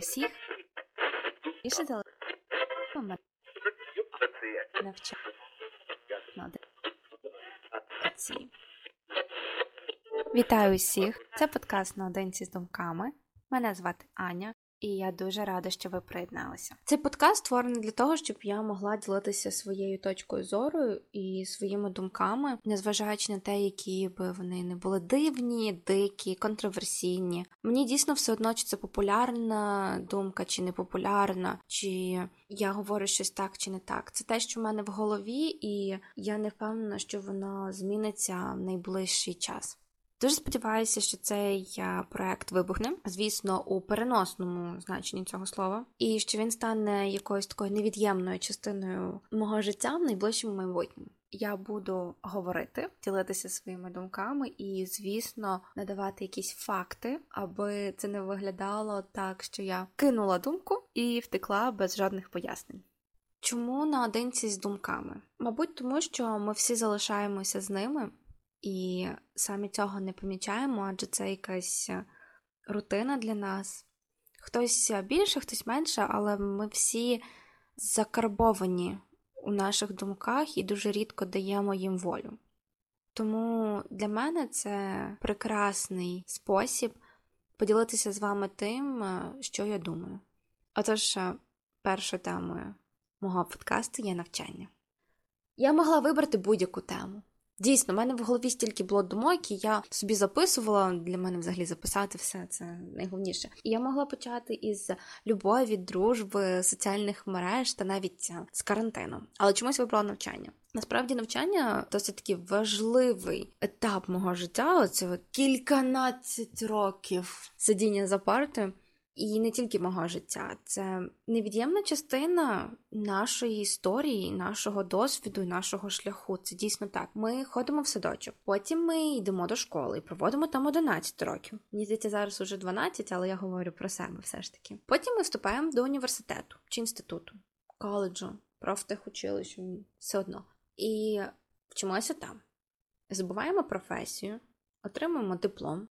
усіх. Більше дали навчання Вітаю усіх! Це подкаст наодинці з думками. Мене звати Аня, і я дуже рада, що ви приєдналися. Цей подкаст створений для того, щоб я могла ділитися своєю точкою зору і своїми думками, незважаючи на те, які би вони не були дивні, дикі, контроверсійні. Мені дійсно все одно, чи це популярна думка, чи не популярна, чи я говорю щось так чи не так. Це те, що в мене в голові, і я не впевнена, що воно зміниться в найближчий час. Дуже сподіваюся, що цей е, проект вибухне, звісно, у переносному значенні цього слова, і що він стане якоюсь такою невід'ємною частиною мого життя в найближчому майбутньому. Я буду говорити, ділитися своїми думками і, звісно, надавати якісь факти, аби це не виглядало так, що я кинула думку і втекла без жодних пояснень. Чому наодинці з думками? Мабуть, тому що ми всі залишаємося з ними, і самі цього не помічаємо, адже це якась е, рутина для нас. Хтось більше, хтось менше, але ми всі закарбовані у наших думках і дуже рідко даємо їм волю. Тому для мене це прекрасний спосіб поділитися з вами тим, е, що я думаю. Отож, е, першою темою мого подкасту є навчання. Я могла вибрати будь-яку тему. Дійсно, в мене в голові стільки було думок, і я собі записувала. Для мене взагалі записати все це найголовніше. І я могла почати із любові, дружби, соціальних мереж та навіть е, з карантину. Але чомусь вибрала навчання. Насправді навчання досить такий важливий етап мого життя. Оце кільканадцять років сидіння за партою. І не тільки мого життя, це невід'ємна частина нашої історії, нашого досвіду нашого шляху. Це дійсно так. Ми ходимо в садочок, потім ми йдемо до школи і проводимо там 11 років. Мені здається, зараз уже 12, але я говорю про себе все ж таки. Потім ми вступаємо до університету чи інституту, коледжу, профтехучилищу, все одно. І вчимося там. Забуваємо професію, отримуємо диплом.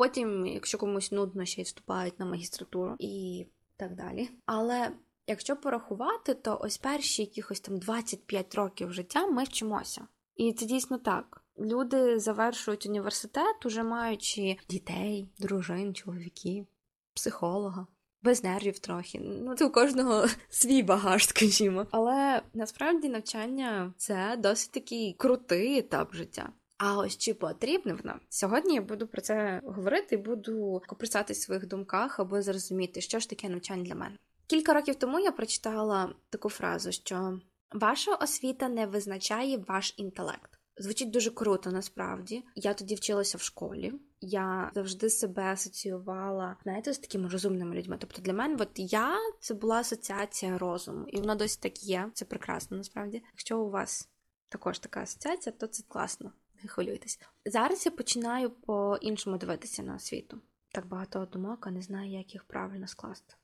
Потім, якщо комусь нудно, ще й вступають на магістратуру і так далі. Але якщо порахувати, то ось перші якихось там 25 років життя ми вчимося. І це дійсно так. Люди завершують університет, уже маючи дітей, дружин, чоловіків, психолога. Без нервів трохи. Ну, це у кожного свій багаж, скажімо. Але насправді навчання це досить такий крутий етап життя. А ось чи потрібно воно? Сьогодні я буду про це говорити буду коприсати в своїх думках, аби зрозуміти, що ж таке навчання для мене. Кілька років тому я прочитала таку фразу, що ваша освіта не визначає ваш інтелект. Звучить дуже круто, насправді. Я тоді вчилася в школі. Я завжди себе асоціювала, знаєте, з такими розумними людьми. Тобто для мене, от я це була асоціація розуму, і воно досі так є. Це прекрасно, насправді. Якщо у вас також така асоціація, то це класно не хвилюйтесь. Зараз я починаю по-іншому дивитися на освіту. Так багато думок, а не знаю, як їх правильно скласти.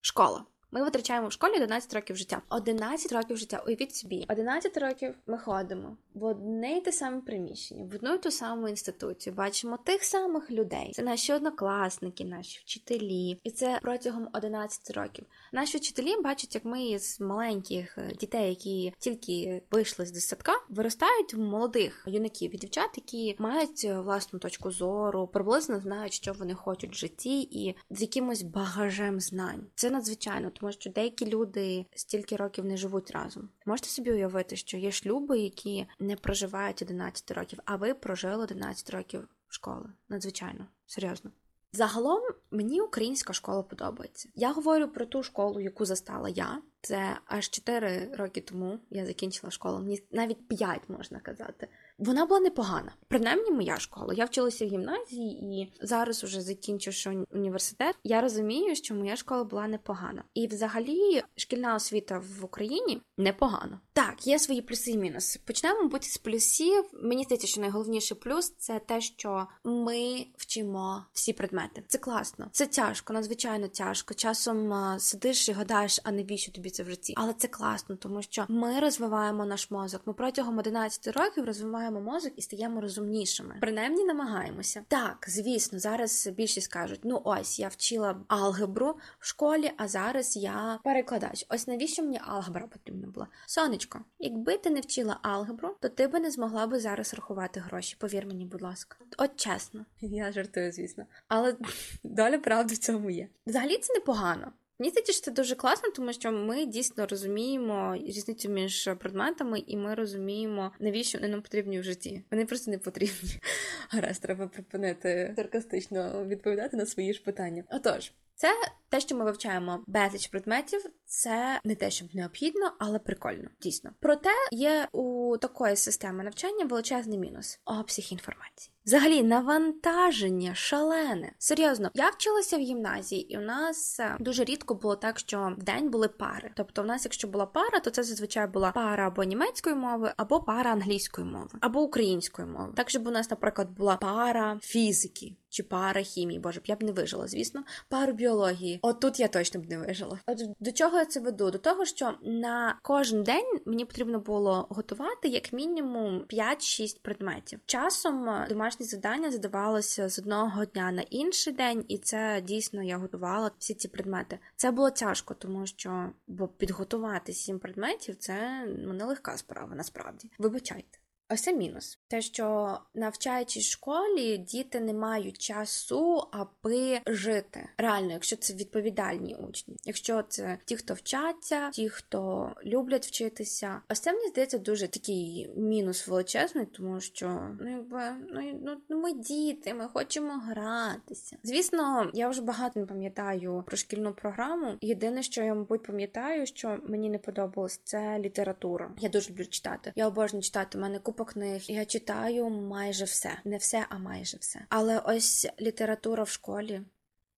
Школа. Ми витрачаємо в школі 11 років життя. 11 років життя. Уявіть собі, 11 років ми ходимо в одне й те саме приміщення, в одну й ту саму інституцію. Бачимо тих самих людей. Це наші однокласники, наші вчителі, і це протягом 11 років. Наші вчителі бачать, як ми з маленьких дітей, які тільки вийшли з десятка, виростають в молодих юнаків і дівчат, які мають власну точку зору, приблизно знають, що вони хочуть в житті, і з якимось багажем знань. Це надзвичайно тому що деякі люди стільки років не живуть разом. Можете собі уявити, що є шлюби, які не проживають 11 років, а ви прожили 11 років школи. Надзвичайно, серйозно. Загалом мені українська школа подобається. Я говорю про ту школу, яку застала я. Це аж 4 роки тому я закінчила школу. Мені навіть 5, можна казати. Вона була непогана. Принаймні, моя школа. Я вчилася в гімназії і зараз, уже закінчивши університет, я розумію, що моя школа була непогана. І, взагалі, шкільна освіта в Україні непогана. Так, є свої плюси і мінуси. Почнемо, мабуть, з плюсів. Мені здається, що найголовніший плюс це те, що ми вчимо всі предмети. Це класно, це тяжко, надзвичайно тяжко. Часом сидиш і гадаєш, а навіщо тобі це в житті? Але це класно, тому що ми розвиваємо наш мозок. Ми протягом 11 років розвиваємо розвиваємо мозок і стаємо розумнішими. Принаймні намагаємося. Так, звісно, зараз більшість кажуть: ну ось я вчила алгебру в школі, а зараз я перекладач. Ось навіщо мені алгебра потрібна була? Сонечко, якби ти не вчила алгебру, то ти би не змогла би зараз рахувати гроші. Повір мені, будь ласка. От чесно, я жартую, звісно, але доля правди в цьому є. Взагалі це непогано. Мені здається, що це дуже класно, тому що ми дійсно розуміємо різницю між предметами, і ми розуміємо, навіщо вони нам потрібні в житті. Вони просто не потрібні. Гаразд, треба припинити саркастично відповідати на свої ж питання. Отож. Це те, що ми вивчаємо безліч предметів, це не те, щоб необхідно, але прикольно, дійсно. Проте є у такої системи навчання величезний мінус обсяг інформації. Взагалі, навантаження шалене. Серйозно, я вчилася в гімназії, і у нас е, дуже рідко було так, що в день були пари. Тобто, у нас, якщо була пара, то це зазвичай була пара або німецької мови, або пара англійської мови, або української мови. Так, щоб у нас, наприклад, була пара фізики чи пара хімії, боже б я б не вижила, звісно, пару біології. От тут я точно б не вижила. От до чого я це веду? До того, що на кожен день мені потрібно було готувати як мінімум 5-6 предметів. Часом е, домашні завдання задавалося з одного дня на інший день, і це дійсно я готувала всі ці предмети. Це було тяжко, тому що бо підготувати сім предметів це ну, нелегка справа, насправді. Вибачайте. Ось це мінус. Те, що навчаючись в школі, діти не мають часу, аби жити. Реально, якщо це відповідальні учні, якщо це ті, хто вчаться, ті, хто люблять вчитися, ось це мені здається дуже такий мінус величезний, тому що ну якби ну, ну, ну ми діти, ми хочемо гратися. Звісно, я вже багато не пам'ятаю про шкільну програму. Єдине, що я, мабуть, пам'ятаю, що мені не подобалось, це література. Я дуже люблю читати. Я обожнюю читати. У мене купа купа книг. Я читаю майже все, не все, а майже все. Але ось література в школі.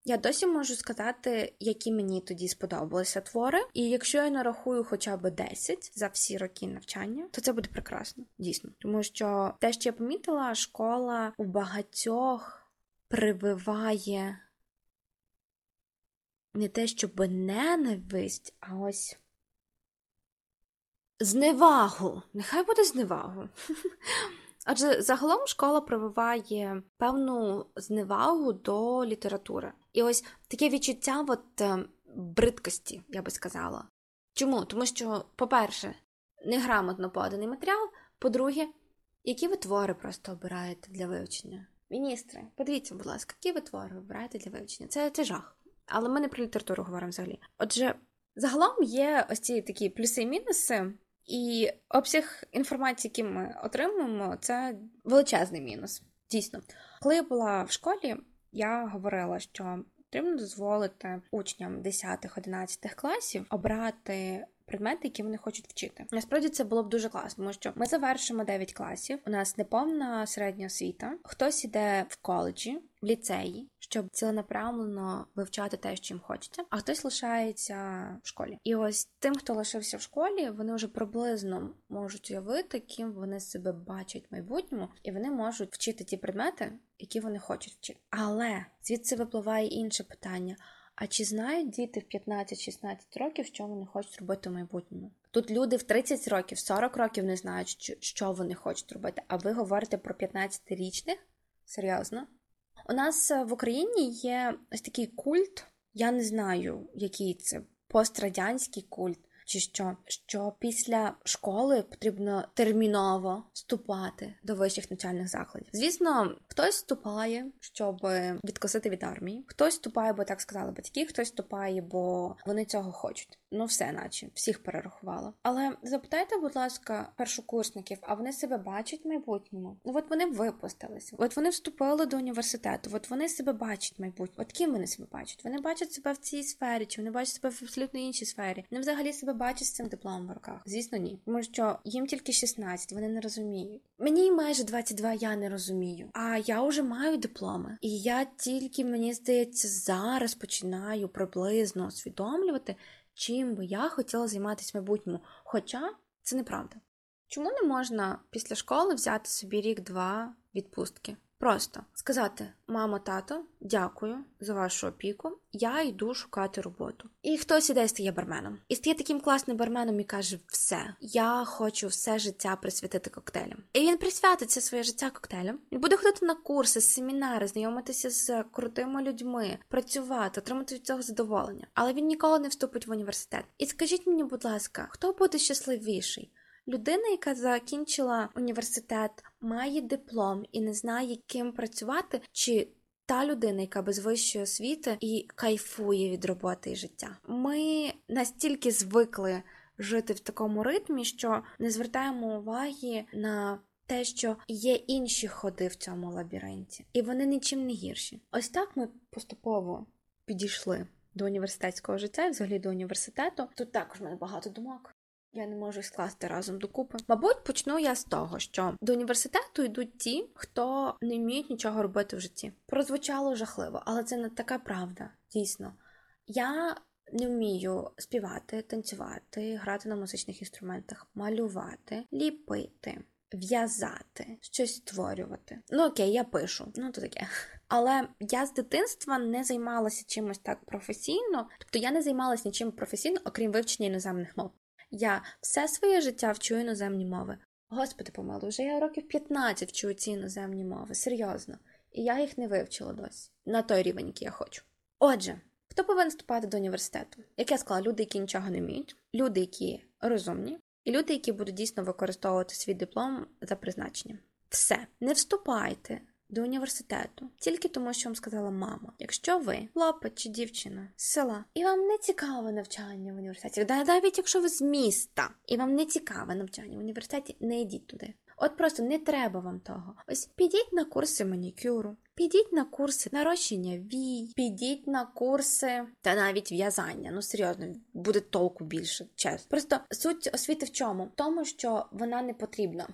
Я досі можу сказати, які мені тоді сподобалися твори, і якщо я нарахую хоча б 10 за всі роки навчання, то це буде прекрасно, дійсно. Тому що те, що я помітила, школа у багатьох прививає не те, щоб ненависть, а ось зневагу. Нехай буде зневагу. Адже загалом школа прививає певну зневагу до літератури. І ось таке відчуття от, е, бридкості, я би сказала. Чому? Тому що, по-перше, неграмотно поданий матеріал, по-друге, які ви твори просто обираєте для вивчення? Міністри, подивіться, будь ласка, які ви твори обираєте для вивчення? Це, це жах. Але ми не про літературу говоримо взагалі. Отже, загалом є ось ці такі плюси і мінуси. І обсяг інформації, який ми отримуємо, це величезний мінус. Дійсно, коли я була в школі, я говорила, що потрібно дозволити учням 10-11 класів обрати предмети, які вони хочуть вчити. Насправді це було б дуже класно, тому що ми завершимо 9 класів. У нас неповна середня освіта. Хтось іде в коледжі, в ліцеї, щоб ціленаправлено вивчати те, що їм хочеться, а хтось лишається в школі. І ось тим, хто лишився в школі, вони вже приблизно можуть уявити, ким вони себе бачать в майбутньому, і вони можуть вчити ті предмети, які вони хочуть вчити. Але звідси випливає інше питання. А чи знають діти в 15-16 років, що вони хочуть робити в майбутньому? Тут люди в 30 років, 40 років не знають, що вони хочуть робити. А ви говорите про 15-річних? Серйозно? У нас в Україні є ось такий культ, я не знаю, який це пострадянський культ чи що, що після школи потрібно терміново вступати до вищих навчальних закладів. Звісно, хтось вступає, щоб відкосити від армії, хтось вступає, бо так сказали батьки, хтось вступає, бо вони цього хочуть. Ну, все, наче всіх перерахувала. Але запитайте, будь ласка, першокурсників, а вони себе бачать в майбутньому? Ну от вони випустилися, от вони вступили до університету, от вони себе бачать в майбутньому. От ким вони себе бачать? Вони бачать себе в цій сфері, чи вони бачать себе в абсолютно іншій сфері? Вони взагалі себе бачать з цим дипломом в руках? Звісно, ні. Тому що їм тільки 16, вони не розуміють. Мені майже 22, я не розумію. А я вже маю дипломи, і я тільки мені здається зараз починаю приблизно усвідомлювати чим би я хотіла займатися в майбутньому. Хоча це неправда. Чому не можна після школи взяти собі рік-два відпустки? Просто сказати: мамо, тато, дякую за вашу опіку. Я йду шукати роботу. І хтось іде і стає барменом. І стає таким класним барменом і каже: Все, я хочу все життя присвятити коктейлям. І він присвятиться своє життя коктейлям. Він буде ходити на курси, семінари, знайомитися з крутими людьми, працювати, отримати від цього задоволення. Але він ніколи не вступить в університет. І скажіть мені, будь ласка, хто буде щасливіший? Людина, яка закінчила університет, має диплом і не знає, ким працювати, чи та людина, яка без вищої освіти і кайфує від роботи і життя. Ми настільки звикли жити в такому ритмі, що не звертаємо уваги на те, що є інші ходи в цьому лабіринті, і вони нічим не гірші. Ось так ми поступово підійшли до університетського життя, і взагалі до університету. Тут також в мене багато думок. Я не можу скласти разом докупи. Мабуть, почну я з того, що до університету йдуть ті, хто не вміють нічого робити в житті. Прозвучало жахливо, але це не така правда, дійсно. Я не вмію співати, танцювати, грати на музичних інструментах, малювати, ліпити, в'язати, щось створювати. Ну окей, я пишу, ну то таке. Але я з дитинства не займалася чимось так професійно, тобто я не займалася нічим професійно, окрім вивчення іноземних мов. Я все своє життя вчу іноземні мови. Господи помилуй, вже я років 15 вчу ці іноземні мови, серйозно. І я їх не вивчила досі на той рівень, який я хочу. Отже, хто повинен вступати до університету? Як я сказала, люди, які нічого не вміють, люди, які розумні, і люди, які будуть дійсно використовувати свій диплом за призначенням. Все, не вступайте до університету тільки тому, що вам сказала мама. Якщо ви хлопець чи дівчина з села, і вам не цікаве навчання в університеті, навіть якщо ви з міста, і вам не цікаве навчання в університеті, не йдіть туди. От просто не треба вам того. Ось підіть на курси манікюру, підіть на курси нарощення вій, підіть на курси та навіть в'язання. Ну серйозно, буде толку більше, чесно. Просто суть освіти в чому? В тому, що вона не потрібна.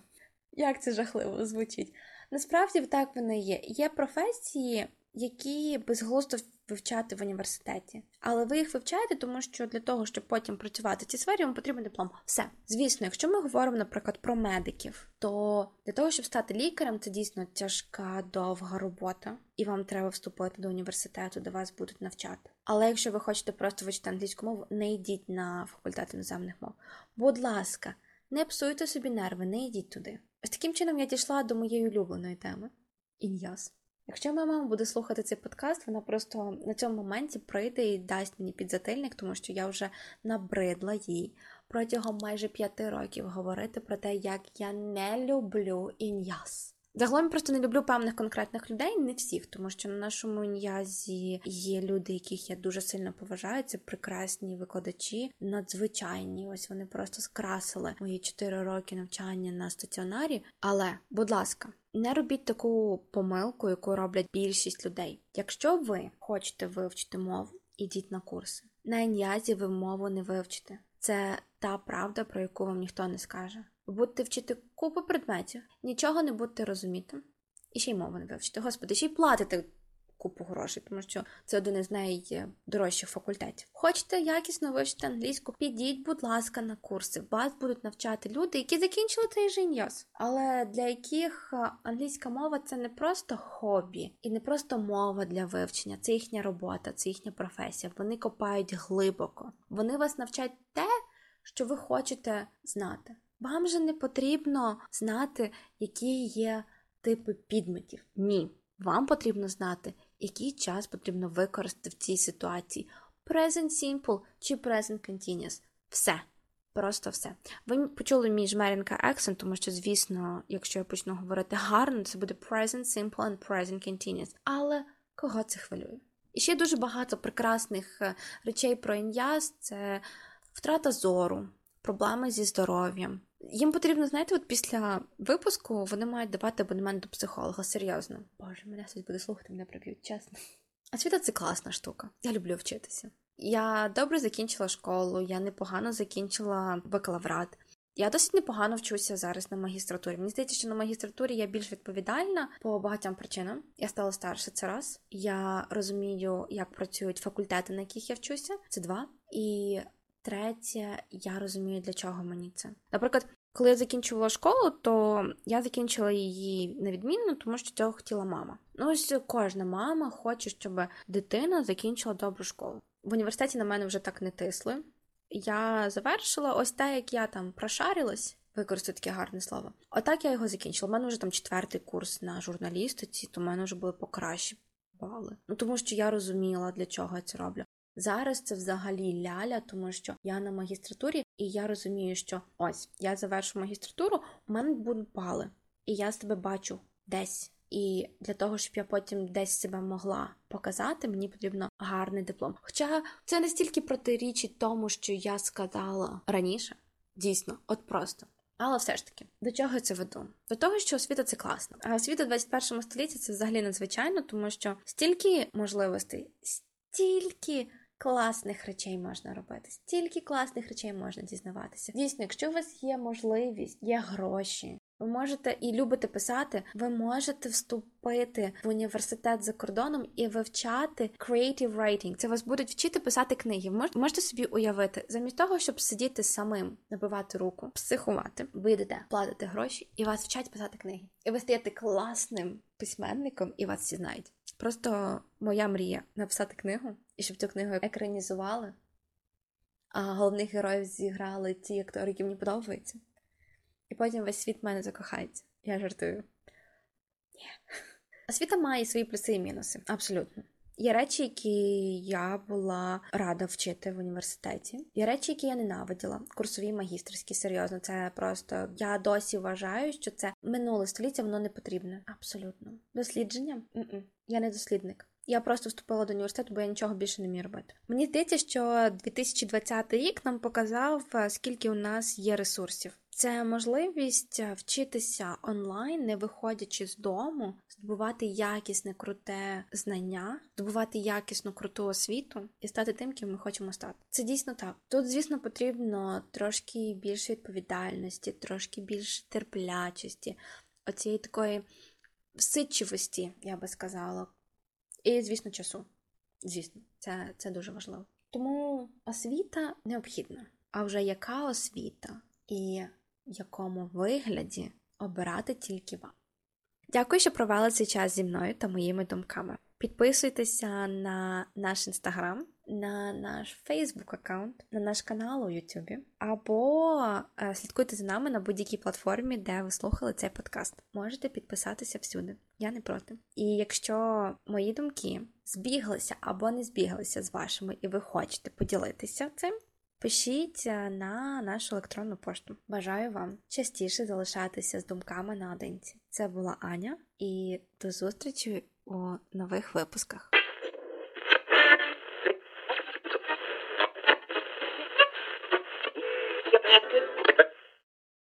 Як це жахливо звучить? Насправді так воно є. Є професії, які безглуздо вивчати в університеті. Але ви їх вивчаєте, тому що для того, щоб потім працювати в цій сфері, вам потрібен диплом. Все. Звісно, якщо ми говоримо, наприклад, про медиків, то для того, щоб стати лікарем, це дійсно тяжка, довга робота, і вам треба вступити до університету, де вас будуть навчати. Але якщо ви хочете просто вивчити англійську мову, не йдіть на факультет іноземних мов. Будь ласка, не псуйте собі нерви, не йдіть туди. Ось таким чином я дійшла до моєї улюбленої теми ін'яз. Якщо моя мама буде слухати цей подкаст, вона просто на цьому моменті прийде і дасть мені підзатильник, тому що я вже набридла їй протягом майже п'яти років говорити про те, як я не люблю ін'яз. Загалом я просто не люблю певних конкретних людей, не всіх, тому що на нашому ін'язі є люди, яких я дуже сильно поважаю. Це прекрасні викладачі, надзвичайні. Ось вони просто скрасили мої 4 роки навчання на стаціонарі. Але, будь ласка, не робіть таку помилку, яку роблять більшість людей. Якщо ви хочете вивчити мову, ідіть на курси. На ін'язі ви мову не вивчите. Це та правда, про яку вам ніхто не скаже. Будете вчити купу предметів, нічого не будете розуміти. І ще й мову не вивчите. Господи, ще й платите купу грошей, тому що це один із найдорожчих факультетів. Хочете якісно вивчити англійську? Підіть, будь ласка, на курси. Вас будуть навчати люди, які закінчили цей же але для яких англійська мова це не просто хобі і не просто мова для вивчення, це їхня робота, це їхня професія. Вони копають глибоко. Вони вас навчать те, що ви хочете знати. Вам же не потрібно знати, які є типи підметів. Ні. Вам потрібно знати, який час потрібно використати в цій ситуації. Present Simple чи Present Continuous. Все. Просто все. Ви почули мій жмеренка акцент, тому що, звісно, якщо я почну говорити гарно, це буде Present Simple and Present Continuous. Але кого це хвилює? І ще дуже багато прекрасних е, речей про ін'яз це втрата зору, проблеми зі здоров'ям. Їм потрібно, знаєте, от після випуску вони мають давати абонемент до психолога. Серйозно. Боже, мене хтось буде слухати, мене приб'ють, чесно. Освіта це класна штука. Я люблю вчитися. Я добре закінчила школу, я непогано закінчила бакалаврат. Я досить непогано вчуся зараз на магістратурі. Мені здається, що на магістратурі я більш відповідальна по багатьом причинам. Я стала старше це раз. Я розумію, як працюють факультети, на яких я вчуся. Це два. І Третє, я розумію, для чого мені це. Наприклад, Коли я закінчувала школу, то я закінчила її невідмінно, тому що цього хотіла мама. Ну ось кожна мама хоче, щоб дитина закінчила добру школу. В університеті на мене вже так не тисли. Я завершила ось те, як я там прошарилась, використаю таке гарне слово. Отак я його закінчила. У мене вже там четвертий курс на журналістиці, то в мене вже були покращі бали. Ну тому що я розуміла, для чого я це роблю. Зараз це взагалі ляля, тому що я на магістратурі, і я розумію, що ось я завершу магістратуру, у мене будуть бали, і я себе бачу десь. І для того, щоб я потім десь себе могла показати, мені потрібно гарний диплом. Хоча це не стільки протирічить тому, що я сказала раніше, дійсно, от просто. Але все ж таки, до чого я це веду? До того, що освіта це класно. А освіта в 21 столітті це взагалі надзвичайно, тому що стільки можливостей, стільки класних речей можна робити, стільки класних речей можна дізнаватися. Дійсно, якщо у вас є можливість, є гроші. Ви можете і любите писати, ви можете вступити в університет за кордоном і вивчати creative writing. Це вас будуть вчити писати книги. Ви можете собі уявити, замість того, щоб сидіти самим, набивати руку, психувати, ви йдете, платите гроші, і вас вчать писати книги. І ви стаєте класним письменником, і вас всі знають. Просто моя мрія написати книгу, і щоб цю книгу екранізували, а головних героїв зіграли ті актори, які мені подобаються. І потім весь світ мене закохається. Я жартую. Ні. Освіта має свої плюси і мінуси. Абсолютно. Є речі, які я була рада вчити в університеті. Є речі, які я ненавиділа. Курсові магістерські, серйозно. Це просто я досі вважаю, що це минуле століття, воно не потрібне. Абсолютно. Дослідження? Mm-mm. Я не дослідник. Я просто вступила до університету, бо я нічого більше не вмію робити. Мені здається, що 2020 рік нам показав, скільки у нас є ресурсів. Це можливість вчитися онлайн, не виходячи з дому, здобувати якісне, круте знання, здобувати якісну круту освіту і стати тим, ким ми хочемо стати. Це дійсно так. Тут, звісно, потрібно трошки більше відповідальності, трошки більше терплячості, оцієї такої всидчивості, я би сказала. І, звісно, часу. Звісно, це, це дуже важливо. Тому освіта необхідна. А вже яка освіта і в якому вигляді обирати тільки вам. Дякую, що провели цей час зі мною та моїми думками. Підписуйтеся на наш інстаграм, на наш Фейсбук аккаунт, на наш канал у Ютубі, або е, слідкуйте за нами на будь-якій платформі, де ви слухали цей подкаст. Можете підписатися всюди, я не проти. І якщо мої думки збіглися або не збіглися з вашими, і ви хочете поділитися цим, Пишіть е, на нашу електронну пошту. Бажаю вам частіше залишатися з думками наодинці. Це була Аня, і до зустрічі у нових випусках.